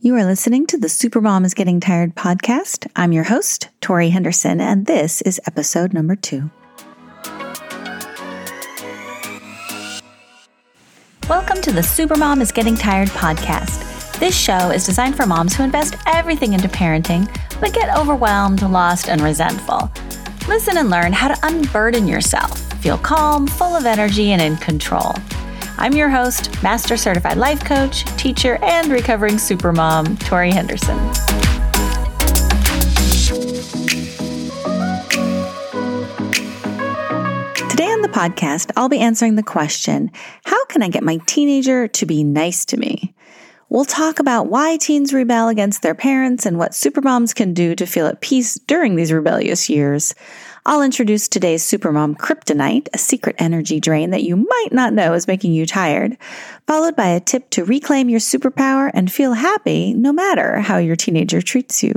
You are listening to the Supermom is Getting Tired podcast. I'm your host, Tori Henderson, and this is episode number two. Welcome to the Supermom is Getting Tired podcast. This show is designed for moms who invest everything into parenting, but get overwhelmed, lost, and resentful. Listen and learn how to unburden yourself, feel calm, full of energy, and in control. I'm your host, Master Certified Life Coach, teacher, and recovering supermom, Tori Henderson. Today on the podcast, I'll be answering the question How can I get my teenager to be nice to me? We'll talk about why teens rebel against their parents and what supermoms can do to feel at peace during these rebellious years. I'll introduce today's Supermom Kryptonite, a secret energy drain that you might not know is making you tired, followed by a tip to reclaim your superpower and feel happy no matter how your teenager treats you.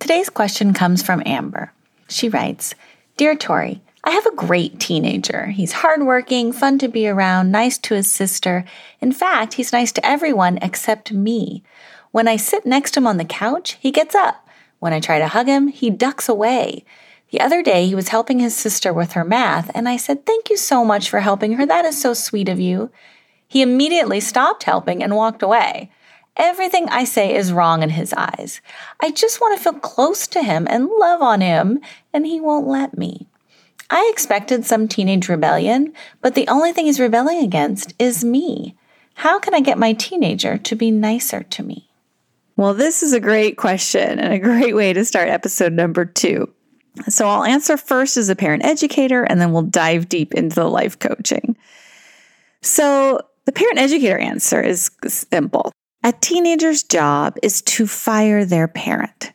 Today's question comes from Amber. She writes Dear Tori, I have a great teenager. He's hardworking, fun to be around, nice to his sister. In fact, he's nice to everyone except me. When I sit next to him on the couch, he gets up. When I try to hug him, he ducks away. The other day, he was helping his sister with her math, and I said, Thank you so much for helping her. That is so sweet of you. He immediately stopped helping and walked away. Everything I say is wrong in his eyes. I just want to feel close to him and love on him, and he won't let me. I expected some teenage rebellion, but the only thing he's rebelling against is me. How can I get my teenager to be nicer to me? Well, this is a great question and a great way to start episode number two. So I'll answer first as a parent educator, and then we'll dive deep into the life coaching. So the parent educator answer is simple. A teenager's job is to fire their parent.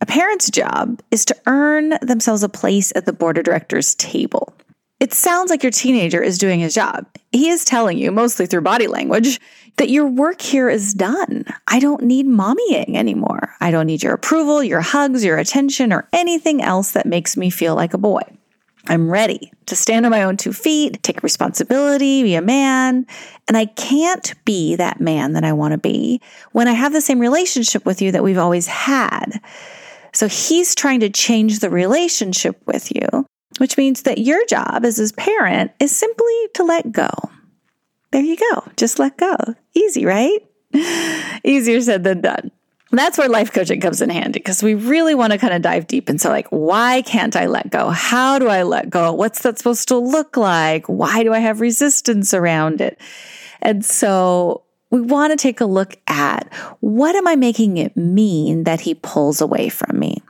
A parent's job is to earn themselves a place at the board of directors table. It sounds like your teenager is doing his job. He is telling you, mostly through body language, that your work here is done. I don't need mommying anymore. I don't need your approval, your hugs, your attention, or anything else that makes me feel like a boy. I'm ready to stand on my own two feet, take responsibility, be a man. And I can't be that man that I want to be when I have the same relationship with you that we've always had. So he's trying to change the relationship with you which means that your job as his parent is simply to let go. There you go. Just let go. Easy, right? Easier said than done. that's where life coaching comes in handy because we really want to kind of dive deep And into like, why can't I let go? How do I let go? What's that supposed to look like? Why do I have resistance around it? And so we want to take a look at what am I making it mean that he pulls away from me?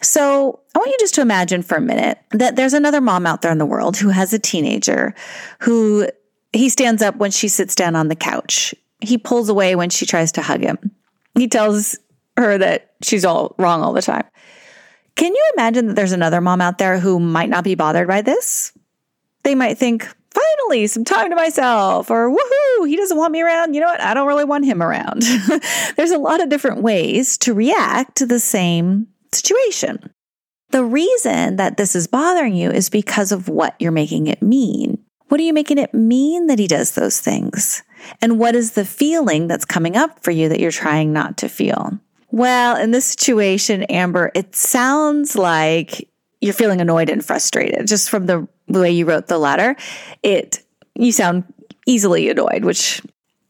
So I want you just to imagine for a minute that there's another mom out there in the world who has a teenager who he stands up when she sits down on the couch. He pulls away when she tries to hug him. He tells her that she's all wrong all the time. Can you imagine that there's another mom out there who might not be bothered by this? They might think, finally, some time to myself, or woohoo, he doesn't want me around. You know what? I don't really want him around. there's a lot of different ways to react to the same situation. The reason that this is bothering you is because of what you're making it mean. What are you making it mean that he does those things? And what is the feeling that's coming up for you that you're trying not to feel? Well, in this situation, Amber, it sounds like you're feeling annoyed and frustrated just from the way you wrote the letter. It you sound easily annoyed, which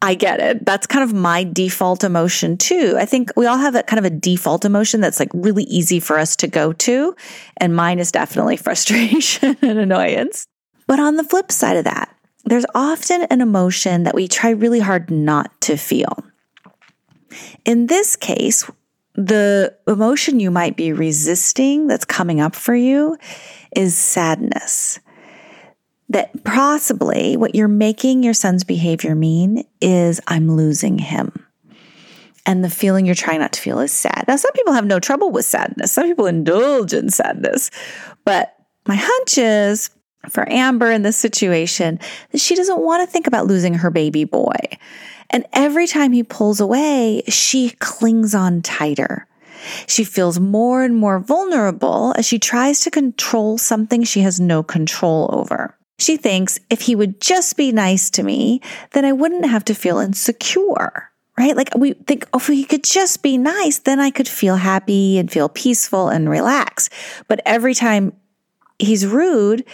I get it. That's kind of my default emotion too. I think we all have that kind of a default emotion that's like really easy for us to go to. And mine is definitely frustration and annoyance. But on the flip side of that, there's often an emotion that we try really hard not to feel. In this case, the emotion you might be resisting that's coming up for you is sadness that possibly what you're making your son's behavior mean is I'm losing him. And the feeling you're trying not to feel is sad. Now, some people have no trouble with sadness. Some people indulge in sadness. But my hunch is for Amber in this situation that she doesn't want to think about losing her baby boy. And every time he pulls away, she clings on tighter. She feels more and more vulnerable as she tries to control something she has no control over. She thinks if he would just be nice to me, then I wouldn't have to feel insecure. right? Like we think, oh, if he could just be nice, then I could feel happy and feel peaceful and relax. But every time he's rude,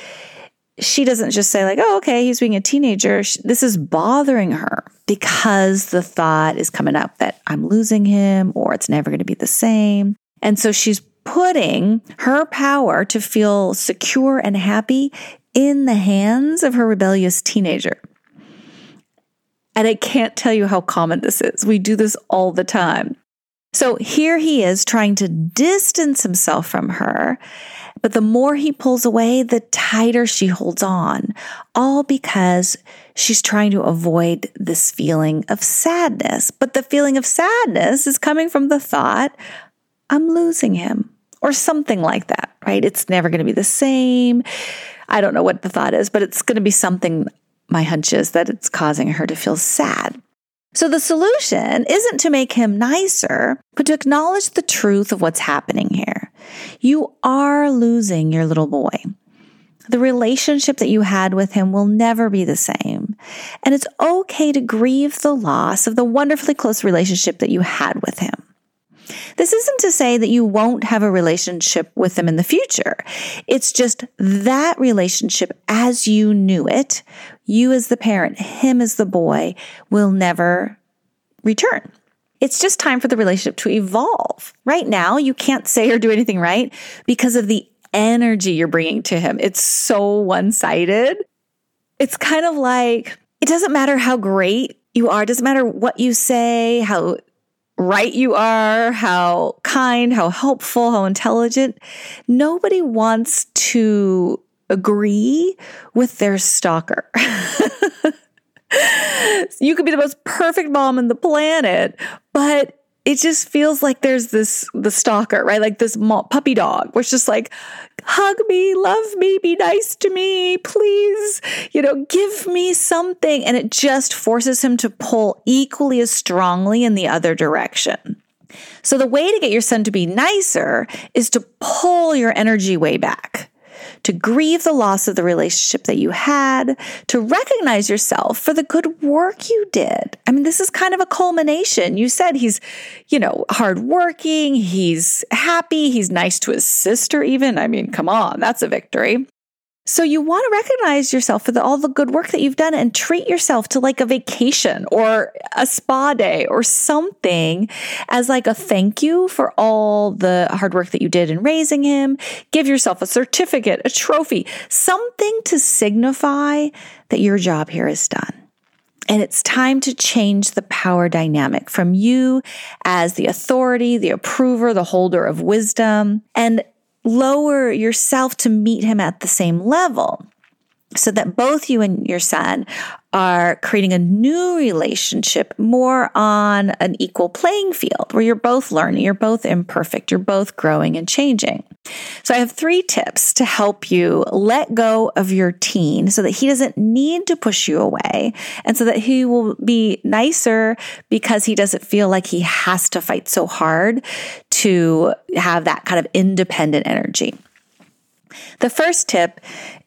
she doesn't just say, like, oh, okay, he's being a teenager. This is bothering her because the thought is coming up that I'm losing him or it's never going to be the same. And so she's putting her power to feel secure and happy in the hands of her rebellious teenager. And I can't tell you how common this is. We do this all the time. So here he is trying to distance himself from her. But the more he pulls away, the tighter she holds on, all because she's trying to avoid this feeling of sadness. But the feeling of sadness is coming from the thought, I'm losing him, or something like that, right? It's never going to be the same. I don't know what the thought is, but it's going to be something, my hunch is that it's causing her to feel sad. So the solution isn't to make him nicer, but to acknowledge the truth of what's happening here. You are losing your little boy. The relationship that you had with him will never be the same. And it's okay to grieve the loss of the wonderfully close relationship that you had with him. This isn't to say that you won't have a relationship with them in the future. It's just that relationship as you knew it, you as the parent, him as the boy, will never return. It's just time for the relationship to evolve. Right now, you can't say or do anything right because of the energy you're bringing to him. It's so one sided. It's kind of like it doesn't matter how great you are, it doesn't matter what you say, how right you are, how kind, how helpful, how intelligent. Nobody wants to agree with their stalker. you could be the most perfect mom in the planet, but it just feels like there's this the stalker, right? Like this puppy dog, which just like hug me, love me, be nice to me, please, you know, give me something, and it just forces him to pull equally as strongly in the other direction. So the way to get your son to be nicer is to pull your energy way back to grieve the loss of the relationship that you had, to recognize yourself for the good work you did. I mean, this is kind of a culmination. You said he's, you know, hardworking, he's happy, he's nice to his sister, even. I mean, come on, that's a victory. So you want to recognize yourself for the, all the good work that you've done and treat yourself to like a vacation or a spa day or something as like a thank you for all the hard work that you did in raising him. Give yourself a certificate, a trophy, something to signify that your job here is done. And it's time to change the power dynamic from you as the authority, the approver, the holder of wisdom, and lower yourself to meet him at the same level so that both you and your son are creating a new relationship more on an equal playing field where you're both learning, you're both imperfect, you're both growing and changing. So I have three tips to help you let go of your teen so that he doesn't need to push you away and so that he will be nicer because he doesn't feel like he has to fight so hard to have that kind of independent energy. The first tip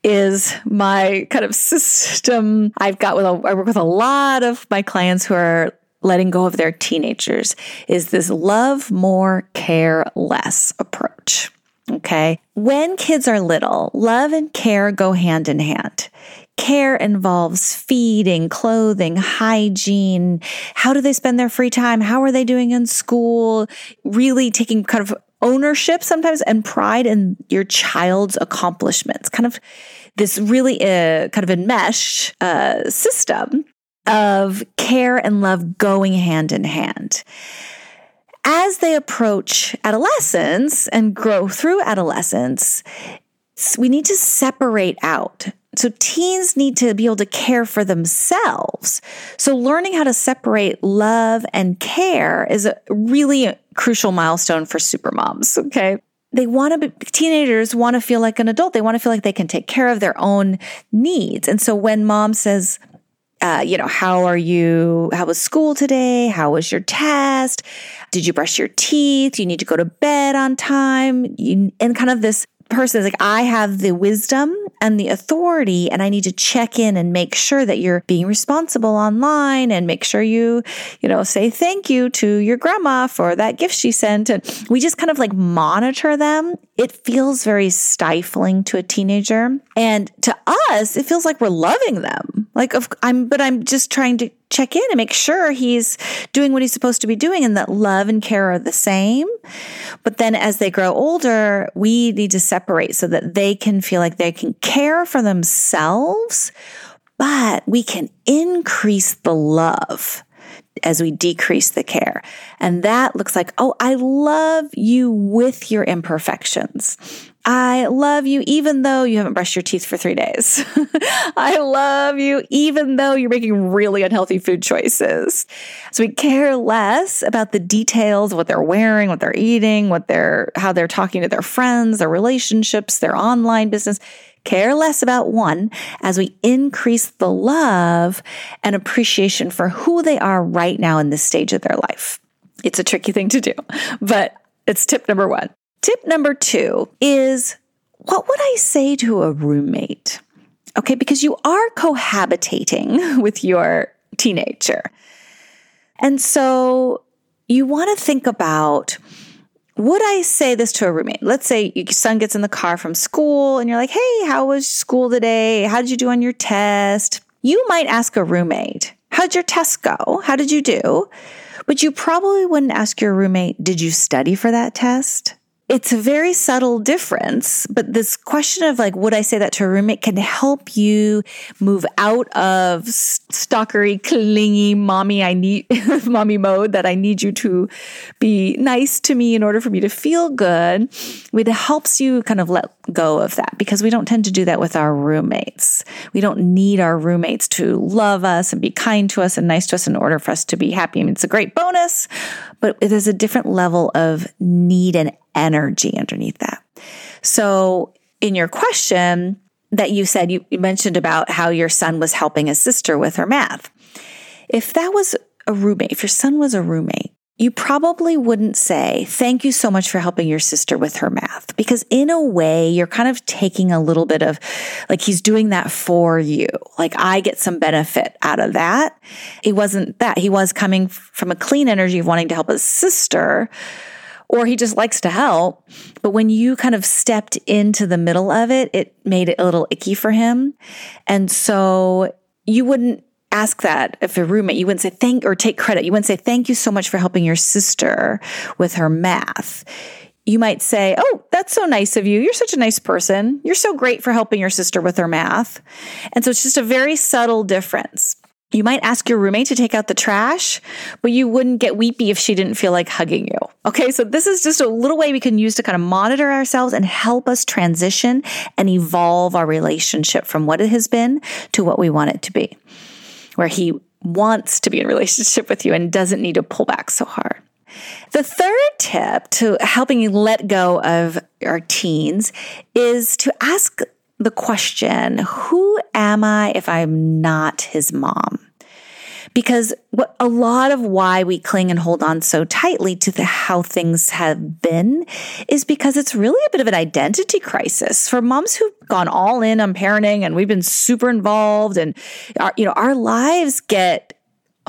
is my kind of system I've got with a, I work with a lot of my clients who are letting go of their teenagers is this love more, care less approach. Okay. When kids are little, love and care go hand in hand. Care involves feeding, clothing, hygiene. How do they spend their free time? How are they doing in school? Really taking kind of ownership sometimes and pride in your child's accomplishments. Kind of this really uh, kind of enmeshed uh, system of care and love going hand in hand. As they approach adolescence and grow through adolescence, we need to separate out. So teens need to be able to care for themselves. So learning how to separate love and care is a really crucial milestone for super moms. Okay. They want to be, teenagers want to feel like an adult. They want to feel like they can take care of their own needs. And so when mom says, uh, you know, how are you? How was school today? How was your test? Did you brush your teeth? You need to go to bed on time. You, and kind of this person is like, I have the wisdom and the authority, and I need to check in and make sure that you're being responsible online and make sure you, you know, say thank you to your grandma for that gift she sent. And we just kind of like monitor them. It feels very stifling to a teenager. And to us, it feels like we're loving them. Like, of, I'm, but I'm just trying to check in and make sure he's doing what he's supposed to be doing and that love and care are the same. But then as they grow older, we need to separate so that they can feel like they can care for themselves, but we can increase the love as we decrease the care. And that looks like, oh, I love you with your imperfections. I love you even though you haven't brushed your teeth for three days. I love you even though you're making really unhealthy food choices. So we care less about the details of what they're wearing, what they're eating, what they're, how they're talking to their friends, their relationships, their online business. Care less about one as we increase the love and appreciation for who they are right now in this stage of their life. It's a tricky thing to do, but it's tip number one. Tip number two is what would I say to a roommate? Okay, because you are cohabitating with your teenager. And so you want to think about would I say this to a roommate? Let's say your son gets in the car from school and you're like, hey, how was school today? How did you do on your test? You might ask a roommate, how'd your test go? How did you do? But you probably wouldn't ask your roommate, did you study for that test? It's a very subtle difference, but this question of like, would I say that to a roommate can help you move out of stalkery, clingy, mommy, I need, mommy mode that I need you to be nice to me in order for me to feel good. It helps you kind of let go of that because we don't tend to do that with our roommates. We don't need our roommates to love us and be kind to us and nice to us in order for us to be happy. I mean, it's a great bonus, but there's a different level of need and energy underneath that. So, in your question that you said, you, you mentioned about how your son was helping his sister with her math. If that was a roommate, if your son was a roommate, you probably wouldn't say, Thank you so much for helping your sister with her math. Because in a way, you're kind of taking a little bit of like he's doing that for you. Like I get some benefit out of that. It wasn't that. He was coming from a clean energy of wanting to help his sister or he just likes to help. But when you kind of stepped into the middle of it, it made it a little icky for him. And so you wouldn't ask that if a roommate, you wouldn't say thank or take credit. You wouldn't say thank you so much for helping your sister with her math. You might say, Oh, that's so nice of you. You're such a nice person. You're so great for helping your sister with her math. And so it's just a very subtle difference. You might ask your roommate to take out the trash, but you wouldn't get weepy if she didn't feel like hugging you. Okay, so this is just a little way we can use to kind of monitor ourselves and help us transition and evolve our relationship from what it has been to what we want it to be, where he wants to be in relationship with you and doesn't need to pull back so hard. The third tip to helping you let go of our teens is to ask the question, who am I if I'm not his mom? Because what a lot of why we cling and hold on so tightly to the how things have been is because it's really a bit of an identity crisis for moms who've gone all in on parenting and we've been super involved and our, you know our lives get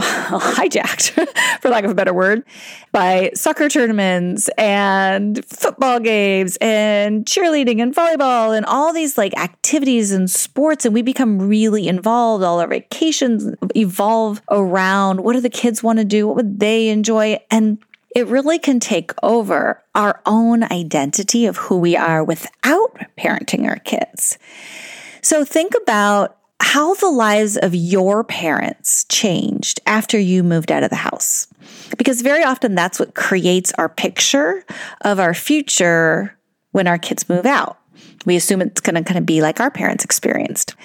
hijacked, for lack of a better word, by soccer tournaments and football games and cheerleading and volleyball and all these like activities and sports. And we become really involved. All our vacations evolve around what do the kids want to do? What would they enjoy? And it really can take over our own identity of who we are without parenting our kids. So think about how the lives of your parents changed after you moved out of the house. Because very often that's what creates our picture of our future when our kids move out. We assume it's going to kind of be like our parents experienced.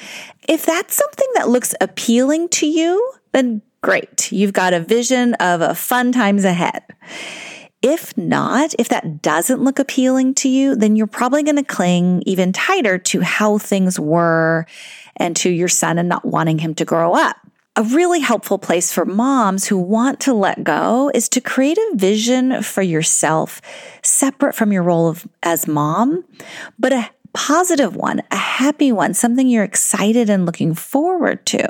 If that's something that looks appealing to you, then great. You've got a vision of a fun times ahead. If not, if that doesn't look appealing to you, then you're probably going to cling even tighter to how things were and to your son and not wanting him to grow up. a really helpful place for moms who want to let go is to create a vision for yourself separate from your role of, as mom, but a positive one, a happy one, something you're excited and looking forward to.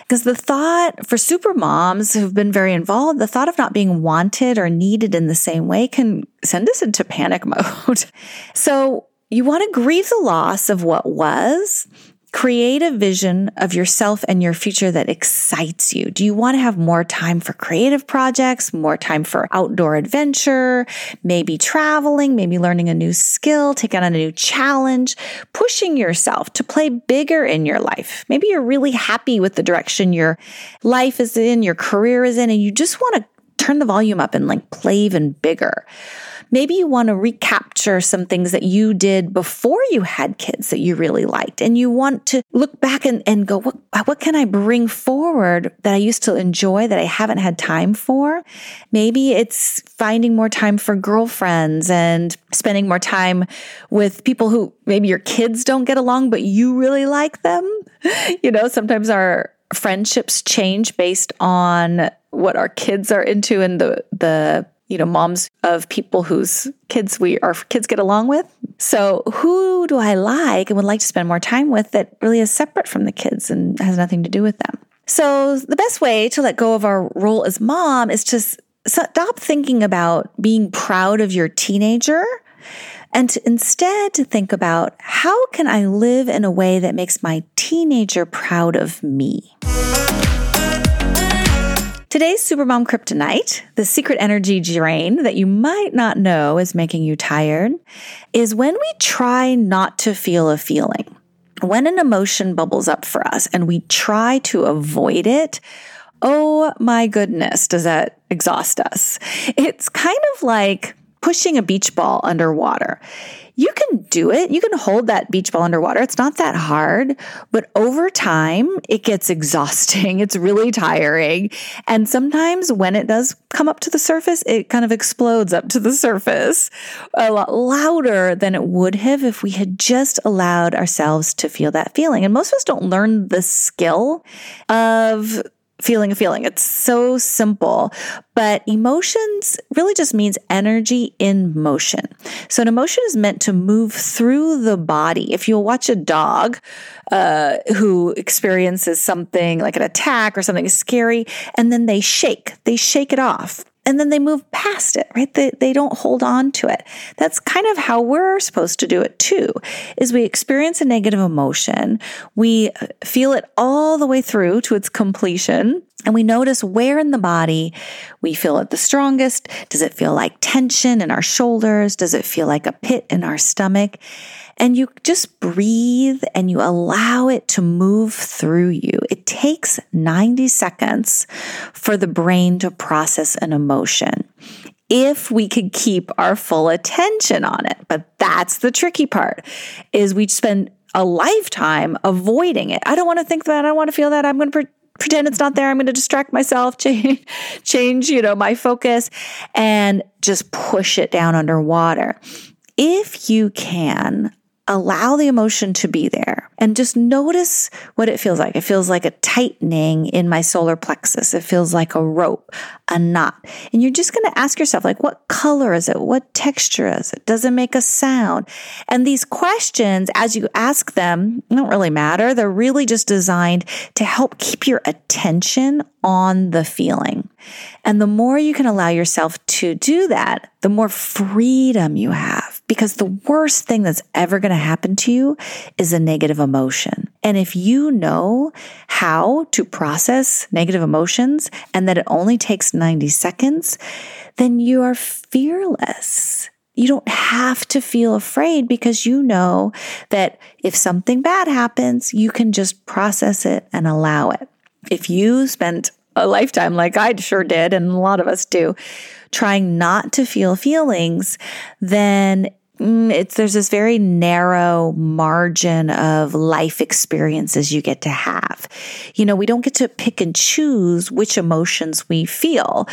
Because the thought for super moms who've been very involved, the thought of not being wanted or needed in the same way can send us into panic mode. so you want to grieve the loss of what was Create a vision of yourself and your future that excites you. Do you want to have more time for creative projects, more time for outdoor adventure, maybe traveling, maybe learning a new skill, taking on a new challenge, pushing yourself to play bigger in your life? Maybe you're really happy with the direction your life is in, your career is in, and you just want to turn the volume up and like play even bigger. Maybe you want to recapture some things that you did before you had kids that you really liked. And you want to look back and, and go, what, what can I bring forward that I used to enjoy that I haven't had time for? Maybe it's finding more time for girlfriends and spending more time with people who maybe your kids don't get along, but you really like them. You know, sometimes our friendships change based on what our kids are into and the the you know, moms of people whose kids we our kids get along with. So, who do I like and would like to spend more time with that really is separate from the kids and has nothing to do with them? So, the best way to let go of our role as mom is to stop thinking about being proud of your teenager and to instead to think about how can I live in a way that makes my teenager proud of me? Today's Supermom Kryptonite, the secret energy drain that you might not know is making you tired, is when we try not to feel a feeling. When an emotion bubbles up for us and we try to avoid it, oh my goodness, does that exhaust us? It's kind of like pushing a beach ball underwater you can do it. You can hold that beach ball underwater. It's not that hard, but over time, it gets exhausting. It's really tiring. And sometimes when it does come up to the surface, it kind of explodes up to the surface a lot louder than it would have if we had just allowed ourselves to feel that feeling. And most of us don't learn the skill of feeling a feeling. It's so simple, but emotions really just means energy in motion. So an emotion is meant to move through the body. If you'll watch a dog uh, who experiences something like an attack or something scary, and then they shake, they shake it off and then they move past it, right? They, they don't hold on to it. That's kind of how we're supposed to do it too, is we experience a negative emotion. We uh, feel it all the way through to its completion. And we notice where in the body we feel it the strongest. Does it feel like tension in our shoulders? Does it feel like a pit in our stomach? And you just breathe and you allow it to move through you. It takes 90 seconds for the brain to process an emotion. If we could keep our full attention on it. But that's the tricky part is we spend a lifetime avoiding it. I don't want to think that. I don't want to feel that. I'm going to pre- pretend it's not there. I'm going to distract myself, change, change, you know, my focus and just push it down underwater. If you can allow the emotion to be there and just notice what it feels like. It feels like a tightening in my solar plexus. It feels like a rope, a knot. And you're just going to ask yourself, like, what color is it? What texture is it? Does it make a sound? And these questions, as you ask them, don't really matter. They're really just designed to help keep your attention on the feeling. And the more you can allow yourself to do that, the more freedom you have. Because the worst thing that's ever going to happen to you is a negative emotion. And if you know how to process negative emotions and that it only takes 90 seconds, then you are fearless. You don't have to feel afraid because you know that if something bad happens, you can just process it and allow it. If you spent a lifetime like I sure did, and a lot of us do, trying not to feel feelings, then Mm, it's there's this very narrow margin of life experiences you get to have. You know, we don't get to pick and choose which emotions we feel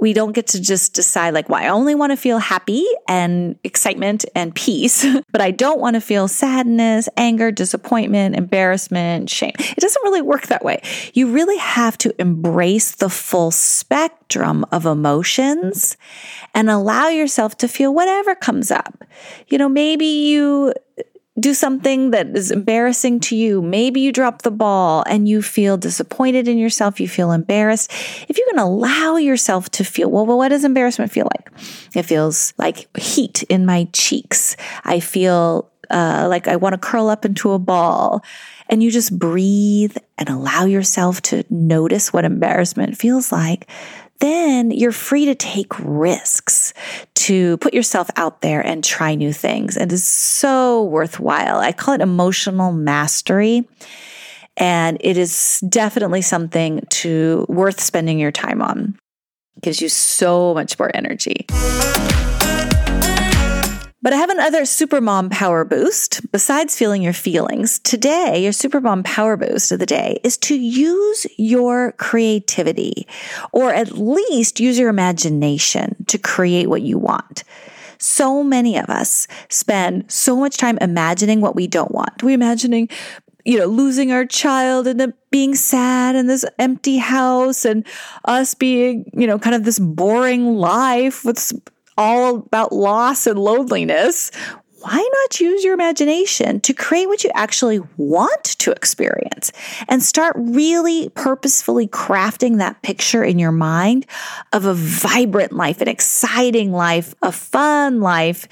we don't get to just decide like, well, I only want to feel happy and excitement and peace, but I don't want to feel sadness, anger, disappointment, embarrassment, shame. It doesn't really work that way. You really have to embrace the full spectrum of emotions and allow yourself to feel whatever comes up. You know, maybe you do something that is embarrassing to you. Maybe you drop the ball and you feel disappointed in yourself. You feel embarrassed. If you can allow yourself to feel, well, well, what does embarrassment feel like? It feels like heat in my cheeks. I feel uh, like I want to curl up into a ball. And you just breathe and allow yourself to notice what embarrassment feels like then you're free to take risks, to put yourself out there and try new things. And it's so worthwhile. I call it emotional mastery. And it is definitely something to worth spending your time on. It gives you so much more energy. But I have another Supermom Power Boost. Besides feeling your feelings, today, your Supermom Power Boost of the day is to use your creativity or at least use your imagination to create what you want. So many of us spend so much time imagining what we don't want. We're imagining you know, losing our child and being sad and this empty house and us being, you know, kind of this boring life with all about loss and loneliness, why not use your imagination to create what you actually want to experience and start really purposefully crafting that picture in your mind of a vibrant life, an exciting life, a fun life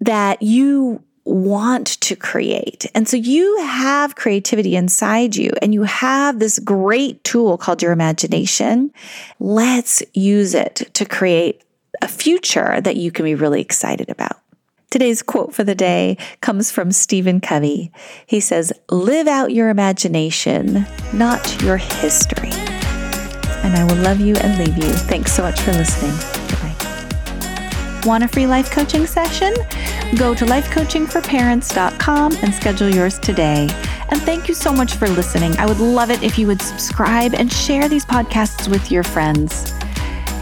that you want to create. And so you have creativity inside you and you have this great tool called your imagination. Let's use it to create a future that you can be really excited about. Today's quote for the day comes from Stephen Covey. He says, Live out your imagination, not your history. And I will love you and leave you. Thanks so much for listening. Want a free life coaching session? Go to lifecoachingforparents.com and schedule yours today. And thank you so much for listening. I would love it if you would subscribe and share these podcasts with your friends.